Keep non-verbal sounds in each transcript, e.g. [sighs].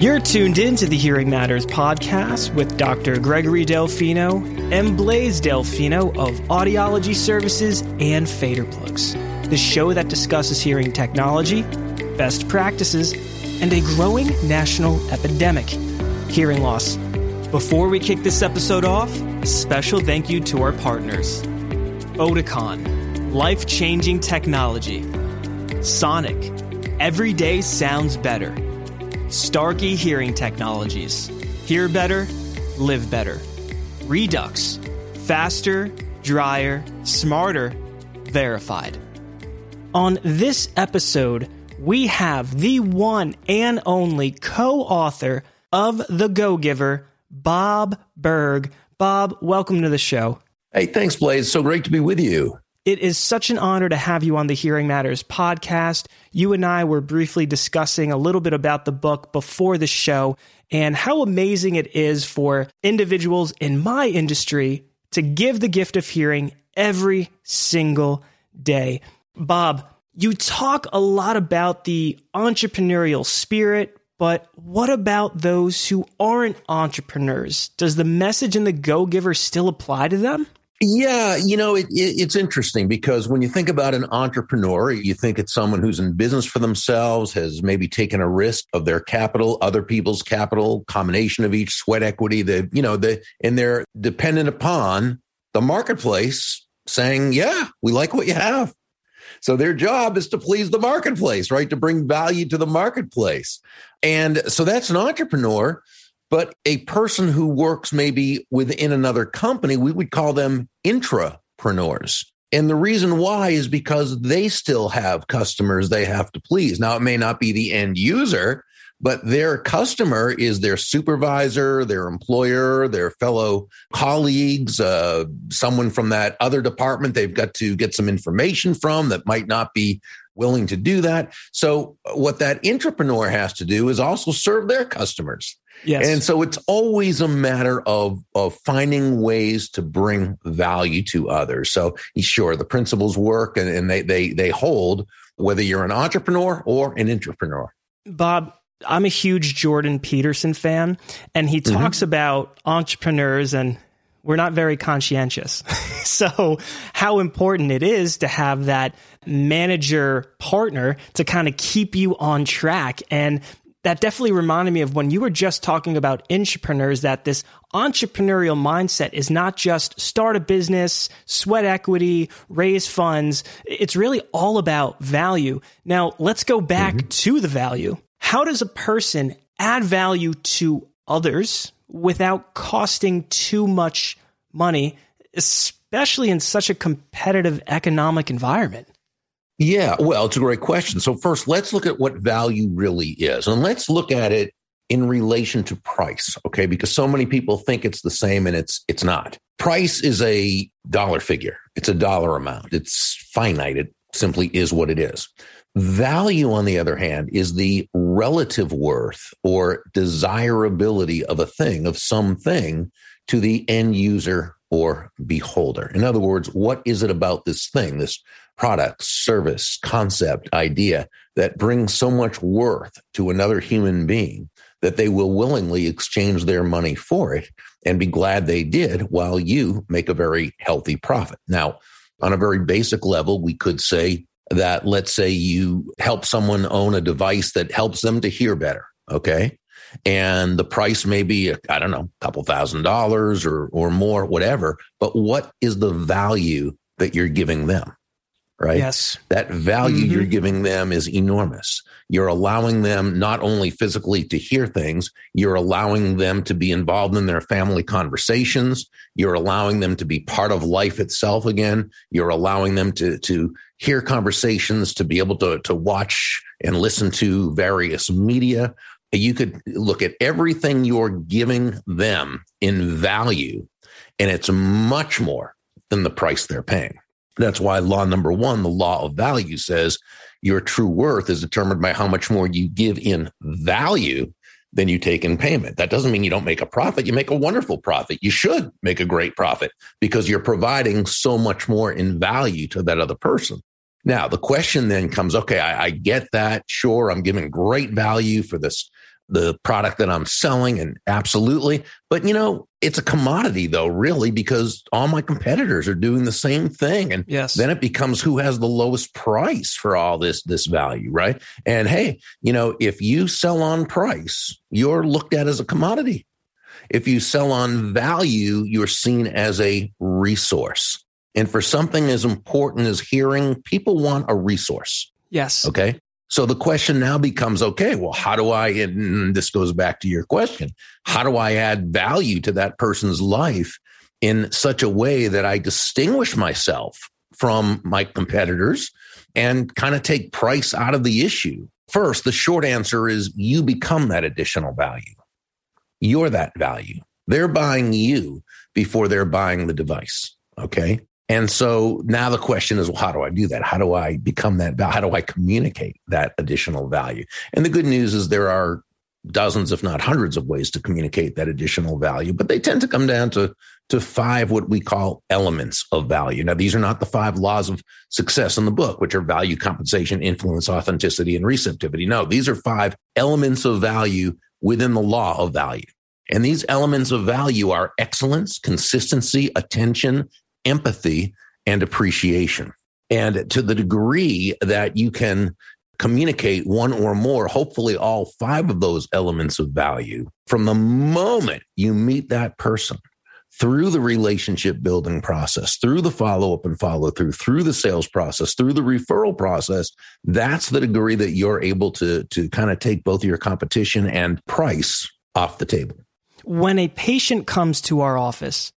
You're tuned in to the Hearing Matters podcast with Dr. Gregory Delfino and Blaise Delfino of Audiology Services and Fader Plugs, the show that discusses hearing technology, best practices, and a growing national epidemic hearing loss. Before we kick this episode off, a special thank you to our partners Oticon, life changing technology, Sonic, every day sounds better. Starkey Hearing Technologies. Hear better, live better. Redux. Faster, drier, smarter, verified. On this episode, we have the one and only co author of The Go Giver, Bob Burg. Bob, welcome to the show. Hey, thanks, Blaise. So great to be with you. It is such an honor to have you on the Hearing Matters podcast. You and I were briefly discussing a little bit about the book before the show and how amazing it is for individuals in my industry to give the gift of hearing every single day. Bob, you talk a lot about the entrepreneurial spirit, but what about those who aren't entrepreneurs? Does the message in the Go Giver still apply to them? Yeah, you know, it, it, it's interesting because when you think about an entrepreneur, you think it's someone who's in business for themselves, has maybe taken a risk of their capital, other people's capital, combination of each sweat equity, the, you know, the, and they're dependent upon the marketplace saying, yeah, we like what you have. So their job is to please the marketplace, right? To bring value to the marketplace. And so that's an entrepreneur. But a person who works maybe within another company, we would call them intrapreneurs. And the reason why is because they still have customers they have to please. Now, it may not be the end user, but their customer is their supervisor, their employer, their fellow colleagues, uh, someone from that other department they've got to get some information from that might not be willing to do that. So, what that intrapreneur has to do is also serve their customers. Yes. And so it's always a matter of of finding ways to bring value to others. So sure, the principles work and, and they they they hold whether you're an entrepreneur or an intrapreneur. Bob, I'm a huge Jordan Peterson fan, and he mm-hmm. talks mm-hmm. about entrepreneurs and we're not very conscientious. [laughs] so, how important it is to have that manager partner to kind of keep you on track. And that definitely reminded me of when you were just talking about entrepreneurs that this entrepreneurial mindset is not just start a business, sweat equity, raise funds. It's really all about value. Now, let's go back mm-hmm. to the value. How does a person add value to others without costing too much money, especially in such a competitive economic environment? Yeah, well, it's a great question. So, first, let's look at what value really is, and let's look at it in relation to price, okay? Because so many people think it's the same and it's it's not. Price is a dollar figure. It's a dollar amount. It's finite. It simply is what it is. Value, on the other hand, is the relative worth or desirability of a thing, of something to the end user or beholder. In other words, what is it about this thing, this product, service, concept, idea that brings so much worth to another human being that they will willingly exchange their money for it and be glad they did while you make a very healthy profit. Now, on a very basic level, we could say that let's say you help someone own a device that helps them to hear better. Okay. And the price may be, I don't know, a couple thousand dollars or, or more, whatever. But what is the value that you're giving them? right? Yes. That value mm-hmm. you're giving them is enormous. You're allowing them not only physically to hear things, you're allowing them to be involved in their family conversations. You're allowing them to be part of life itself again. You're allowing them to, to hear conversations, to be able to, to watch and listen to various media. You could look at everything you're giving them in value, and it's much more than the price they're paying. That's why law number one, the law of value says your true worth is determined by how much more you give in value than you take in payment. That doesn't mean you don't make a profit. You make a wonderful profit. You should make a great profit because you're providing so much more in value to that other person. Now, the question then comes okay, I, I get that. Sure, I'm giving great value for this the product that I'm selling and absolutely. But you know, it's a commodity though, really, because all my competitors are doing the same thing. And yes. then it becomes who has the lowest price for all this, this value, right? And hey, you know, if you sell on price, you're looked at as a commodity. If you sell on value, you're seen as a resource. And for something as important as hearing, people want a resource. Yes. Okay. So the question now becomes okay, well, how do I, and this goes back to your question, how do I add value to that person's life in such a way that I distinguish myself from my competitors and kind of take price out of the issue? First, the short answer is you become that additional value. You're that value. They're buying you before they're buying the device. Okay. And so now the question is, well, how do I do that? How do I become that? How do I communicate that additional value? And the good news is there are dozens, if not hundreds of ways to communicate that additional value, but they tend to come down to, to five, what we call elements of value. Now, these are not the five laws of success in the book, which are value, compensation, influence, authenticity, and receptivity. No, these are five elements of value within the law of value. And these elements of value are excellence, consistency, attention, empathy and appreciation. And to the degree that you can communicate one or more, hopefully all five of those elements of value from the moment you meet that person through the relationship building process, through the follow up and follow through, through the sales process, through the referral process, that's the degree that you're able to, to kind of take both your competition and price off the table. When a patient comes to our office,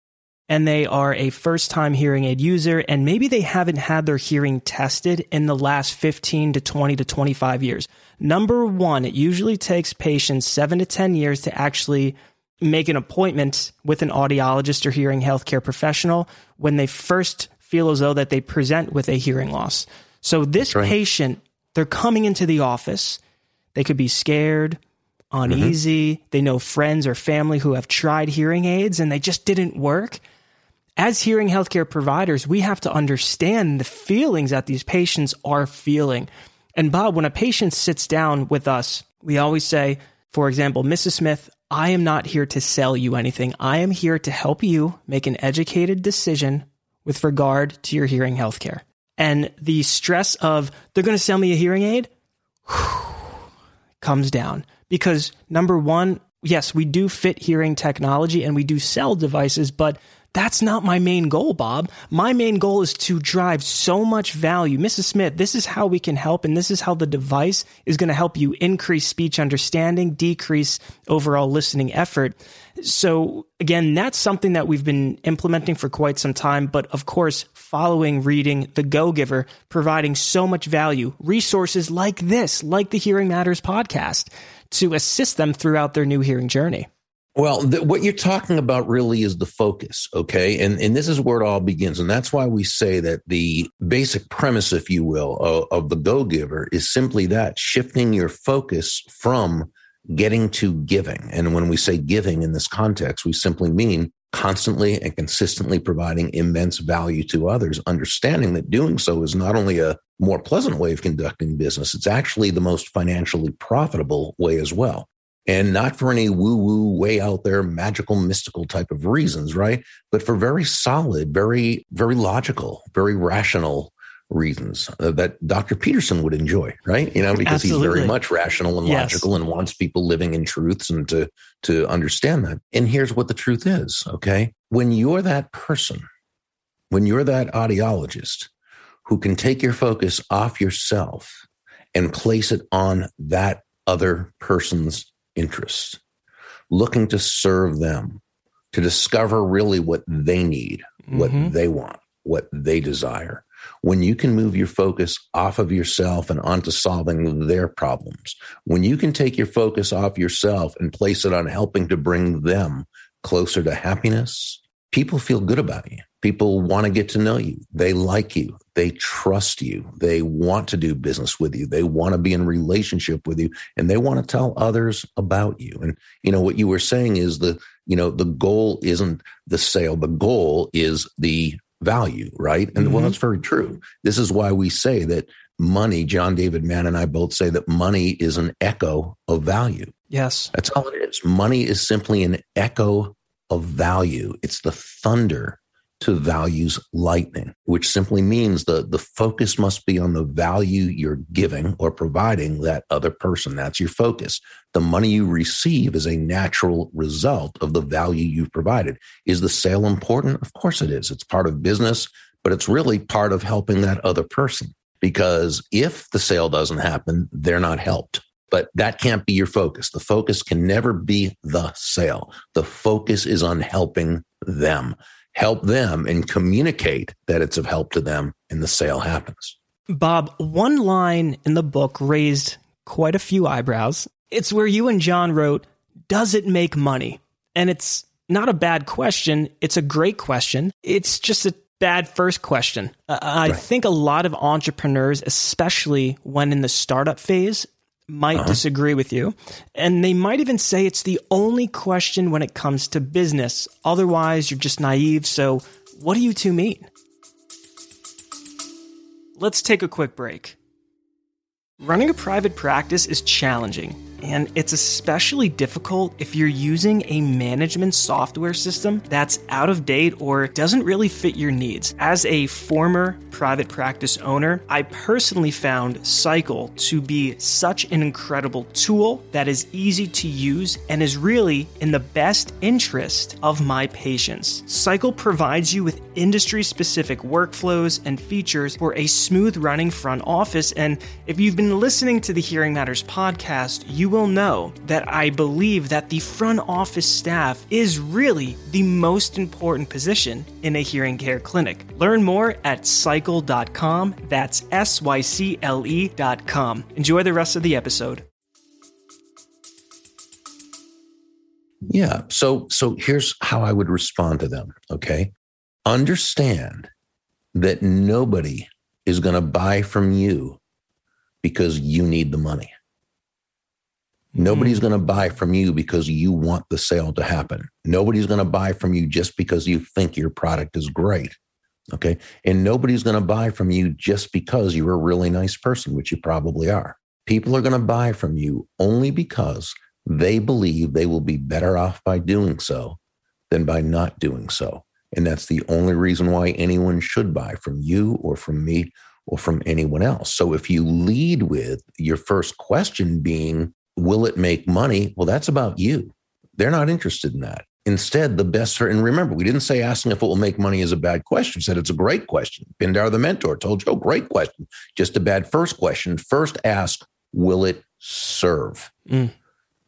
and they are a first time hearing aid user and maybe they haven't had their hearing tested in the last 15 to 20 to 25 years. Number one, it usually takes patients seven to 10 years to actually make an appointment with an audiologist or hearing healthcare professional when they first feel as though that they present with a hearing loss. So this right. patient, they're coming into the office. They could be scared, uneasy. Mm-hmm. They know friends or family who have tried hearing aids and they just didn't work as hearing healthcare providers, we have to understand the feelings that these patients are feeling. And Bob, when a patient sits down with us, we always say, for example, Mrs. Smith, I am not here to sell you anything. I am here to help you make an educated decision with regard to your hearing healthcare. And the stress of they're going to sell me a hearing aid [sighs] comes down because number one, yes, we do fit hearing technology and we do sell devices, but that's not my main goal, Bob. My main goal is to drive so much value. Mrs. Smith, this is how we can help, and this is how the device is going to help you increase speech understanding, decrease overall listening effort. So, again, that's something that we've been implementing for quite some time. But of course, following reading The Go Giver, providing so much value, resources like this, like the Hearing Matters podcast, to assist them throughout their new hearing journey. Well, what you're talking about really is the focus, okay? And and this is where it all begins, and that's why we say that the basic premise, if you will, of, of the Go Giver is simply that shifting your focus from getting to giving. And when we say giving in this context, we simply mean constantly and consistently providing immense value to others, understanding that doing so is not only a more pleasant way of conducting business, it's actually the most financially profitable way as well and not for any woo woo, way out there, magical, mystical type of reasons, right? But for very solid, very, very logical, very rational reasons uh, that Dr. Peterson would enjoy, right? You know, because Absolutely. he's very much rational and yes. logical and wants people living in truths and to, to understand that. And here's what the truth is, okay? When you're that person, when you're that audiologist who can take your focus off yourself and place it on that other person's interests, looking to serve them, to discover really what they need, what mm-hmm. they want, what they desire. When you can move your focus off of yourself and onto solving their problems, when you can take your focus off yourself and place it on helping to bring them closer to happiness, people feel good about you. People want to get to know you. They like you. They trust you. They want to do business with you. They want to be in relationship with you and they want to tell others about you. And, you know, what you were saying is the, you know, the goal isn't the sale. The goal is the value, right? And mm-hmm. well, that's very true. This is why we say that money, John David Mann and I both say that money is an echo of value. Yes. That's all it is. Money is simply an echo of value. It's the thunder to values lightning, which simply means the, the focus must be on the value you're giving or providing that other person. That's your focus. The money you receive is a natural result of the value you've provided. Is the sale important? Of course it is. It's part of business, but it's really part of helping that other person. Because if the sale doesn't happen, they're not helped but that can't be your focus. The focus can never be the sale. The focus is on helping them help them and communicate that it's of help to them and the sale happens. Bob, one line in the book raised quite a few eyebrows. It's where you and John wrote, Does it make money? And it's not a bad question. It's a great question. It's just a bad first question. Uh, I right. think a lot of entrepreneurs, especially when in the startup phase, might uh-huh. disagree with you. And they might even say it's the only question when it comes to business. Otherwise, you're just naive. So, what do you two mean? Let's take a quick break. Running a private practice is challenging and it's especially difficult if you're using a management software system that's out of date or doesn't really fit your needs. As a former private practice owner, I personally found Sycle to be such an incredible tool that is easy to use and is really in the best interest of my patients. Sycle provides you with industry specific workflows and features for a smooth running front office. And if you've been listening to the Hearing Matters podcast, you will know that I believe that the front office staff is really the most important position in a hearing care clinic. Learn more at sycle.com. That's S Y C L E.com. Enjoy the rest of the episode. Yeah. So so here's how I would respond to them, okay? Understand that nobody is going to buy from you because you need the money. Nobody's mm. going to buy from you because you want the sale to happen. Nobody's going to buy from you just because you think your product is great. Okay. And nobody's going to buy from you just because you're a really nice person, which you probably are. People are going to buy from you only because they believe they will be better off by doing so than by not doing so. And that's the only reason why anyone should buy from you or from me or from anyone else. So if you lead with your first question being, will it make money? Well, that's about you. They're not interested in that. Instead, the best, and remember, we didn't say asking if it will make money is a bad question. We said it's a great question. Pindar, the mentor, told you, oh, great question. Just a bad first question. First ask, will it serve? Mm.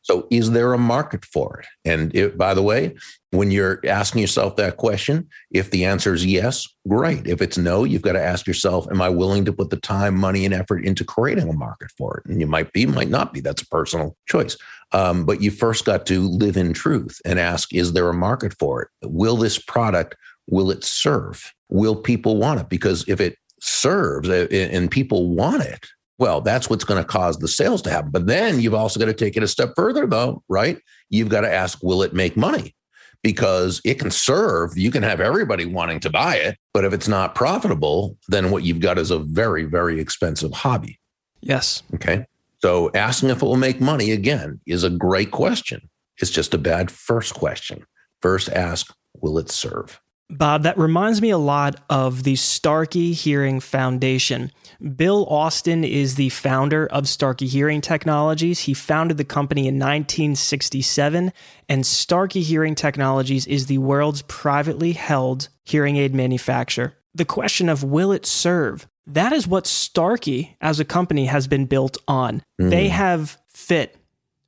So, is there a market for it? And it, by the way, when you're asking yourself that question, if the answer is yes, great. If it's no, you've got to ask yourself, am I willing to put the time, money, and effort into creating a market for it? And you might be, might not be. That's a personal choice. Um, but you first got to live in truth and ask, is there a market for it? Will this product, will it serve? Will people want it? Because if it serves uh, and people want it, well, that's what's going to cause the sales to happen. But then you've also got to take it a step further, though, right? You've got to ask, will it make money? Because it can serve, you can have everybody wanting to buy it. But if it's not profitable, then what you've got is a very, very expensive hobby. Yes. Okay. So asking if it will make money again is a great question. It's just a bad first question. First ask, will it serve? Bob, that reminds me a lot of the Starkey Hearing Foundation. Bill Austin is the founder of Starkey Hearing Technologies. He founded the company in 1967, and Starkey Hearing Technologies is the world's privately held hearing aid manufacturer. The question of will it serve? That is what Starkey as a company has been built on. Mm. They have fit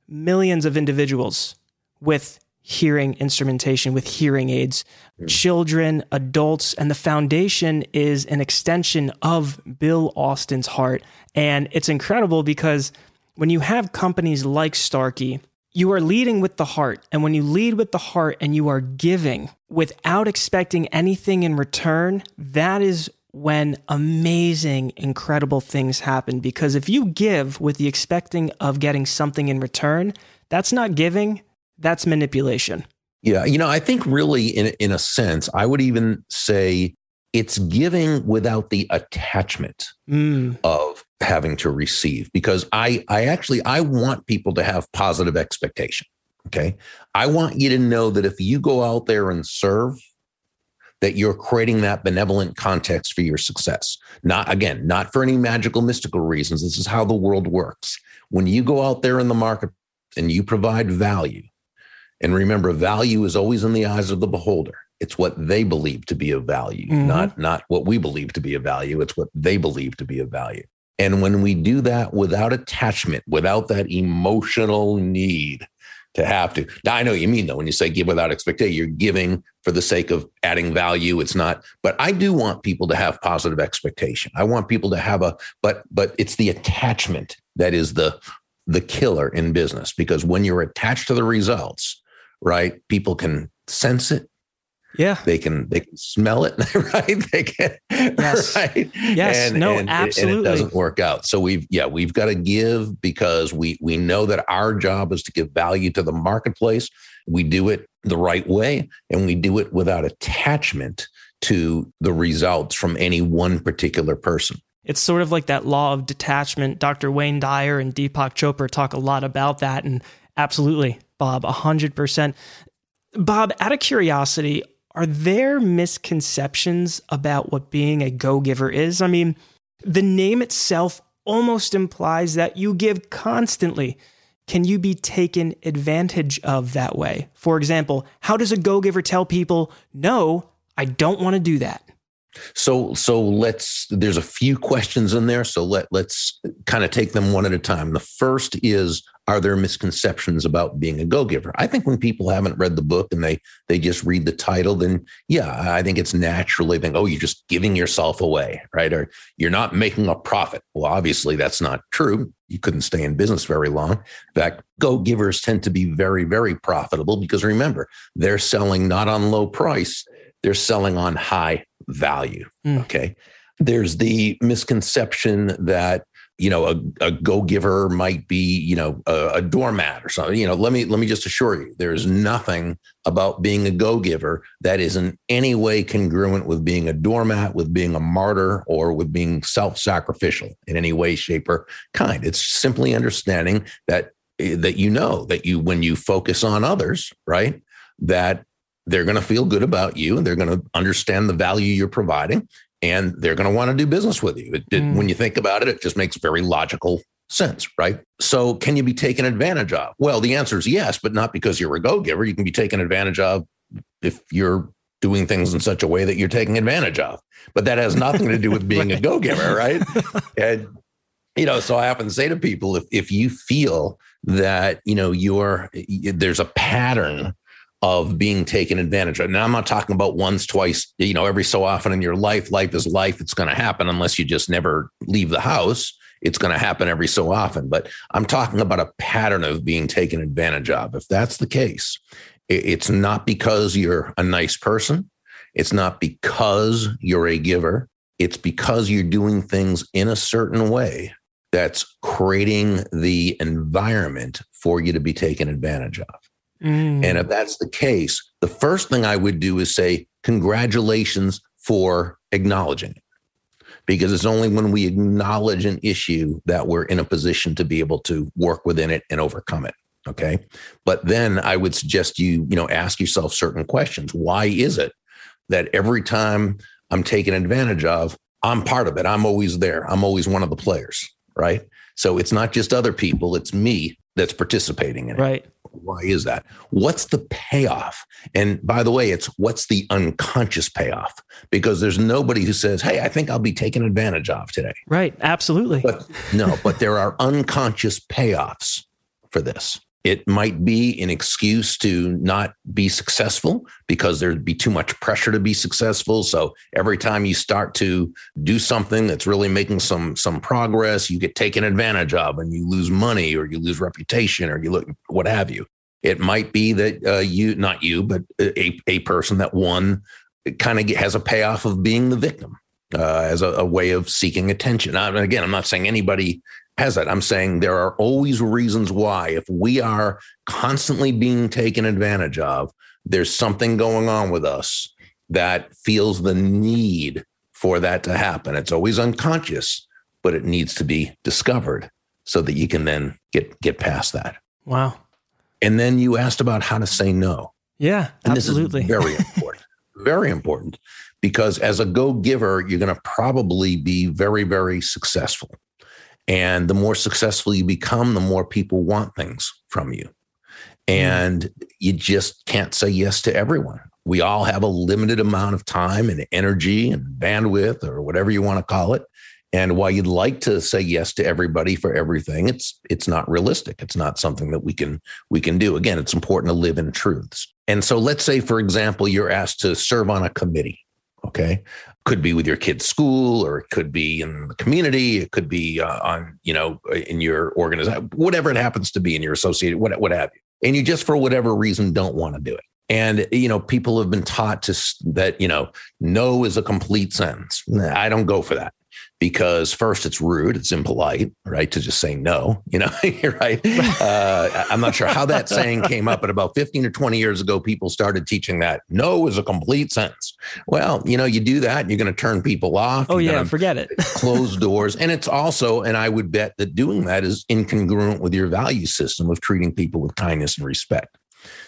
millions of individuals with hearing instrumentation with hearing aids, mm. children, adults, and the foundation is an extension of Bill Austin's heart. And it's incredible because when you have companies like Starkey, you are leading with the heart. And when you lead with the heart and you are giving without expecting anything in return, that is when amazing, incredible things happen. Because if you give with the expecting of getting something in return, that's not giving, that's manipulation. Yeah, you know, I think really in in a sense, I would even say it's giving without the attachment Mm. of having to receive because i i actually i want people to have positive expectation okay i want you to know that if you go out there and serve that you're creating that benevolent context for your success not again not for any magical mystical reasons this is how the world works when you go out there in the market and you provide value and remember value is always in the eyes of the beholder. It's what they believe to be of value Mhm. not not what we believe to be of value. It's what they believe to be of value. And when we do that without attachment without that emotional need to have to now i know what you mean though. When you say give without expectation you're giving for the sake of adding value. It's not but i do want people to have positive expectation. I want people to have a but but it's the attachment that is the the killer in business. Because when you're attached to the results right people can sense it Yeah. they can they can smell it [laughs] right they can Yes. right Yes. No, and, absolutely. and it doesn't work out so we've yeah we've got to give because we we know that our job is to give value to the marketplace we do it the right way and we do it without attachment to the results from any one particular person It's sort of like that law of detachment. Dr. Wayne Dyer and Deepak Chopra talk a lot about that. And absolutely, Bob, 100%. Bob, out of curiosity, are there misconceptions about what being a go giver is? I mean, the name itself almost implies that you give constantly. Can you be taken advantage of that way? For example, how does a go giver tell people, no, I don't want to do that? So so let's there's a few questions in there. So let let's kind of take them one at a time. The first is are there misconceptions about being a go-giver? I think when people haven't read the book and they they just read the title, then yeah, I think it's naturally think, oh, you're just giving yourself away, right? Or you're not making a profit. Well, obviously that's not true. You couldn't stay in business very long. In fact, go-givers tend to be very, very profitable because remember, they're selling not on low price, they're selling on high value. Mm. Okay. There's the misconception that you know a, a go-giver might be you know a, a doormat or something. You know let me let me just assure you there's nothing about being a go-giver that is in any way congruent with being a doormat with being a martyr or with being self-sacrificial in any way shape or kind. It's simply understanding that eh, that you know that you when you focus on others right that they're going to feel good about you and they're going to understand the value you're providing and they're going to want to do business with you. It, it- Mm. When you think about it, it just makes very logical sense, right? So, can you be taken advantage of? Well, the answer is yes, but not because you're a go giver. You can be taken advantage of if you're doing things in such a way that you're taking advantage of. But that has nothing to do with [laughs] being a go giver, right? [laughs] And you know, so I often say to people, if if you feel that you know you're there's a pattern of being taken advantage of. Now, I'm not talking about once, twice, you know, every so often in your life. Life is life. It's going to happen unless you just never leave the house. It's going to happen every so often. But I'm talking about a pattern of being taken advantage of. If that's the case, it's not because you're a nice person. It's not because you're a giver. It's because you're doing things in a certain way that's creating the environment for you to be taken advantage of. Mm. And if that's the case, the first thing I would do is say, congratulations for acknowledging it. Because it's only when we acknowledge an issue that we're in a position to be able to work within it and overcome it. Okay. But then I would suggest you, you know, ask yourself certain questions. Why is it that every time I'm taken advantage of, I'm part of it? I'm always there. I'm always one of the players. Right. So it's not just other people, it's me that's participating in it. right. Why is that? What's the payoff? And by the way, it's what's the unconscious payoff? Because there's nobody who says, Hey, I think I'll be taken advantage of today. Right. Absolutely. But no, but there are unconscious payoffs for this. It might be an excuse to not be successful because there'd be too much pressure to be successful. So every time you start to do something that's really making some some progress, you get taken advantage of, and you lose money, or you lose reputation, or you look what have you. It might be that uh, you, not you, but a a person that won, kind of has a payoff of being the victim uh, as a, a way of seeking attention. I, again, I'm not saying anybody has that. I'm saying there are always reasons why, if we are constantly being taken advantage of, there's something going on with us that feels the need for that to happen. It's always unconscious, but it needs to be discovered so that you can then get get past that. Wow. And then you asked about how to say no. Yeah, and absolutely. This is [laughs] very important. very important because as a go giver, you're going to probably be very, very successful. And the more successful you become, the more people want things from you. And you just can't say yes to everyone. We all have a limited amount of time and energy and bandwidth or whatever you want to call it. And while you'd like to say yes to everybody for everything, it's it's not realistic. It's not something that we can we can do. Again, it's important to live in truths. And so let's say for example you're asked to serve on a committee Okay. Could be with your kid's school or it could be in the community. It could be uh, on, you know, in your organization, whatever it happens to be in your associated, what, what have you. And you just, for whatever reason, don't want to do it. And, you know, people have been taught to that, you know, no is a complete sentence. I don't go for that because first it's rude, it's impolite, right? To just say no, you know, [laughs] right? Uh, I'm not sure how that saying came up, but about 15 or 20 years ago, people started teaching that no is a complete sentence. Well, you know, you do that, you're going to turn people off. Oh, yeah, forget it. [laughs] close doors. And it's also, and I would bet that doing that is incongruent with your value system of treating people with kindness and respect.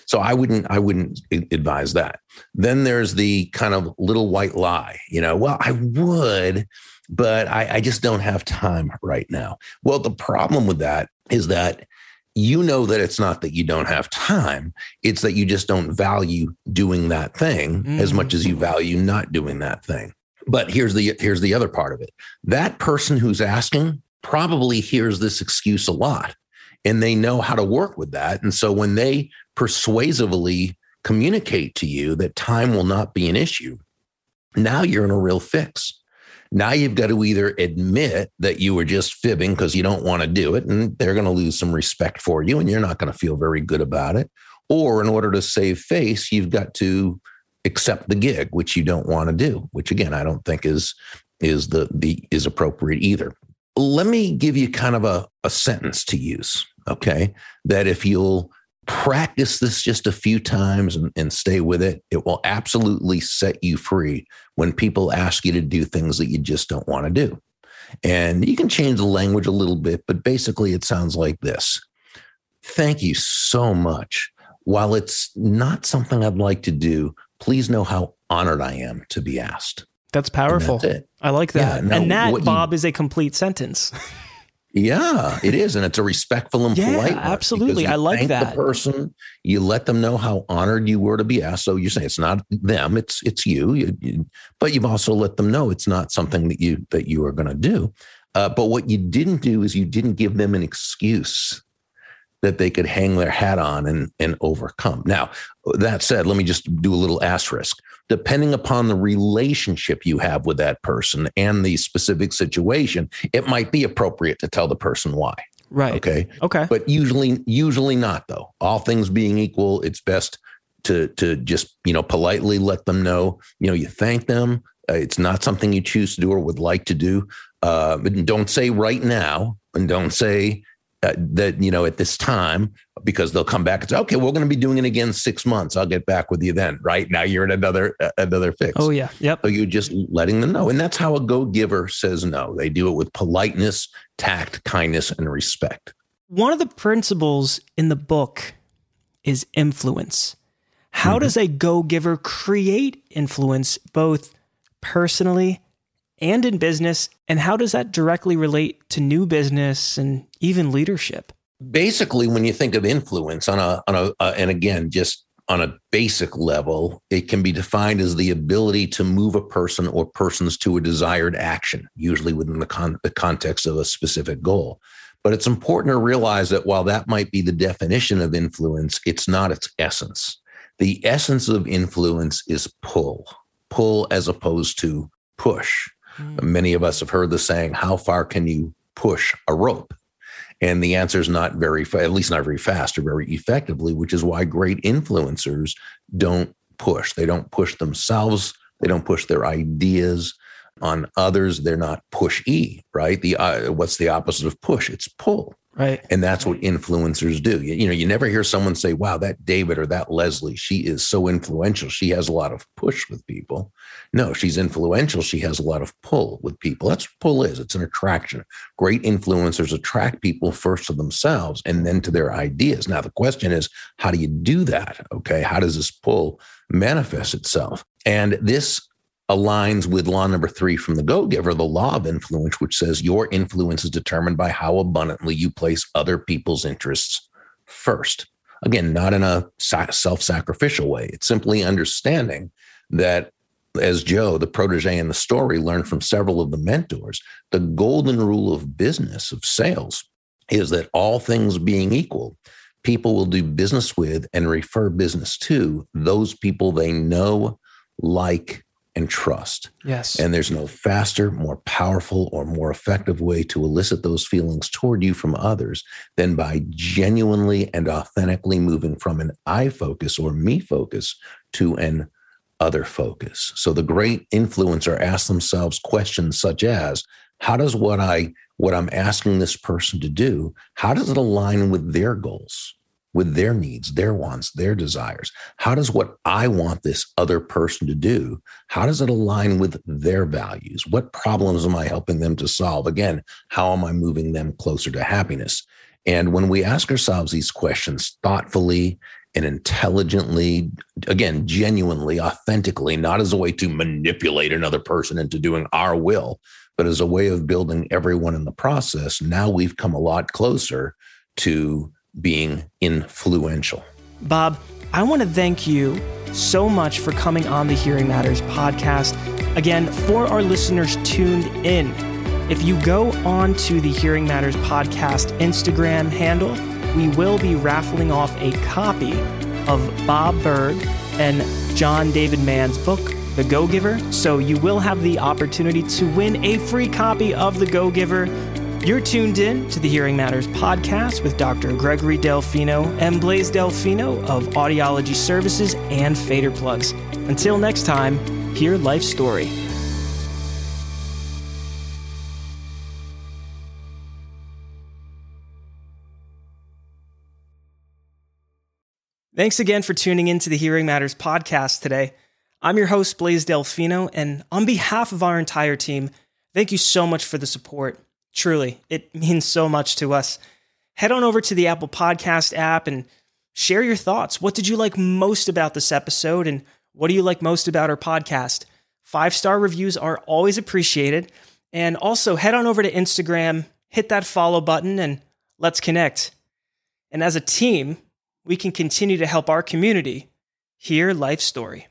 So I wouldn't I wouldn't advise that. Then there's the kind of little white lie, you know, well, I would, but I, I just don't have time right now. Well, the problem with that is that you know that it's not that you don't have time it's that you just don't value doing that thing mm. as much as you value not doing that thing but here's the here's the other part of it that person who's asking probably hears this excuse a lot and they know how to work with that and so when they persuasively communicate to you that time will not be an issue now you're in a real fix now you've got to either admit that you were just fibbing because you don't want to do it, and they're going to lose some respect for you, and you're not going to feel very good about it. Or in order to save face, you've got to accept the gig, which you don't want to do, which again, I don't think is is the the is appropriate either. Let me give you kind of a, a sentence to use. Okay. That if you'll practice this just a few times and, and, stay with it, it will absolutely set you free when people ask you to do things that you just don't want to do. And you can change the language a little bit, but basically it sounds like this Thank you so much. While it's not something I'd like to do, please know how honored I am to be asked. That's powerful. That's I like that. Yeah, and that, Bob, you, is a complete sentence. [laughs] Yeah, it is, and it's a respectful and yeah, polite. Absolutely, I like that. The person you let them know how honored you were to be asked. So you say it's not them, it's it's you. you, you but you've also let them know it's not something that you that you are going to do. Uh, but what you didn't do is you didn't give them an excuse that they could hang their hat on and and overcome. Now, that said, let me just do a little asterisk depending upon the relationship you have with that person and the specific situation, it might be appropriate to tell the person why. Right. Okay. Okay. But usually, usually not though. All things being equal, it's best to to just you know politely let them know. You know, you thank them. Uh, it's not something you choose to do or would like to do. Uh, but don't say right now, and don't say uh, that you know at this time because they'll come back and say, okay, we're going to be doing it again six months. I'll get back with you then. Right now, you're in another uh, another fix. Oh yeah, yep. So you're just letting them know, and that's how a go giver says no. They do it with politeness, tact, kindness, and respect. One of the principles in the book is influence. How mm-hmm. does a go giver create influence both personally and in business? And how does that directly relate to new business and even leadership? Basically, when you think of influence on a, on a, uh, and again, just on a basic level, it can be defined as the ability to move a person or persons to a desired action, usually within the, con- the context of a specific goal. But it's important to realize that while that might be the definition of influence, it's not its essence. The essence of influence is pull, pull as opposed to push. Mm. Many of us have heard the saying, How far can you push a rope? And the answer is not very, at least not very fast or very effectively, which is why great influencers don't push. They don't push themselves. They don't push their ideas on others. They're not push e, right? The uh, what's the opposite of push? It's pull. Right. And that's what influencers do. You, you, know, you never hear someone say, wow, that David or that Leslie, she is so influential. She has a lot of push with people. No, she's influential. She has a lot of pull with people. That's what pull is. It's an attraction. Great influencers attract people first to themselves and then to their ideas. Now, the question is, how do you do that? Okay. How does this pull manifest itself? And this aligns with law number three from the Go Giver, the law of influence, which says your influence is determined by how abundantly you place other people's interests first. Again, not in a self sacrificial way. It's simply understanding that, as Joe, the protege in the story, learned from several of the mentors, the golden rule of business, of sales, is that all things being equal, people will do business with and refer business to those people they know, like, and trust. Yes. And there's no faster, more powerful, or more effective way to elicit those feelings toward you from others than by genuinely and authentically moving from an I focus or me focus to an other focus. So the great influencer asks themselves questions such as, how does what I what I'm asking this person to do, how does it align with their goals? With their needs, their wants, their desires? How does what I want this other person to do, how does it align with their values? What problems am I helping them to solve? Again, how am I moving them closer to happiness? And when we ask ourselves these questions thoughtfully and intelligently, again, genuinely, authentically, not as a way to manipulate another person into doing our will, but as a way of building everyone in the process, now we've come a lot closer to being influential. Bob, I want to thank you so much for coming on the Hearing Matters podcast. Again, for our listeners tuned in, if you go on to the Hearing Matters podcast Instagram handle, we will be raffling off a copy of Bob Burg and John David Mann's book, The Go Giver. So you will have the opportunity to win a free copy of The Go Giver you're tuned in to the Hearing Matters podcast with Dr. Gregory Delfino and Blaise Delfino of Audiology Services and Fader Plugs. Until next time, hear life story. Thanks again for tuning in to the Hearing Matters podcast today. I'm your host, Blaise Delfino, and on behalf of our entire team, thank you so much for the support. Truly, it means so much to us. Head on over to the Apple Podcast app and share your thoughts. What did you like most about this episode? And what do you like most about our podcast? Five star reviews are always appreciated. And also head on over to Instagram, hit that follow button, and let's connect. And as a team, we can continue to help our community hear life story.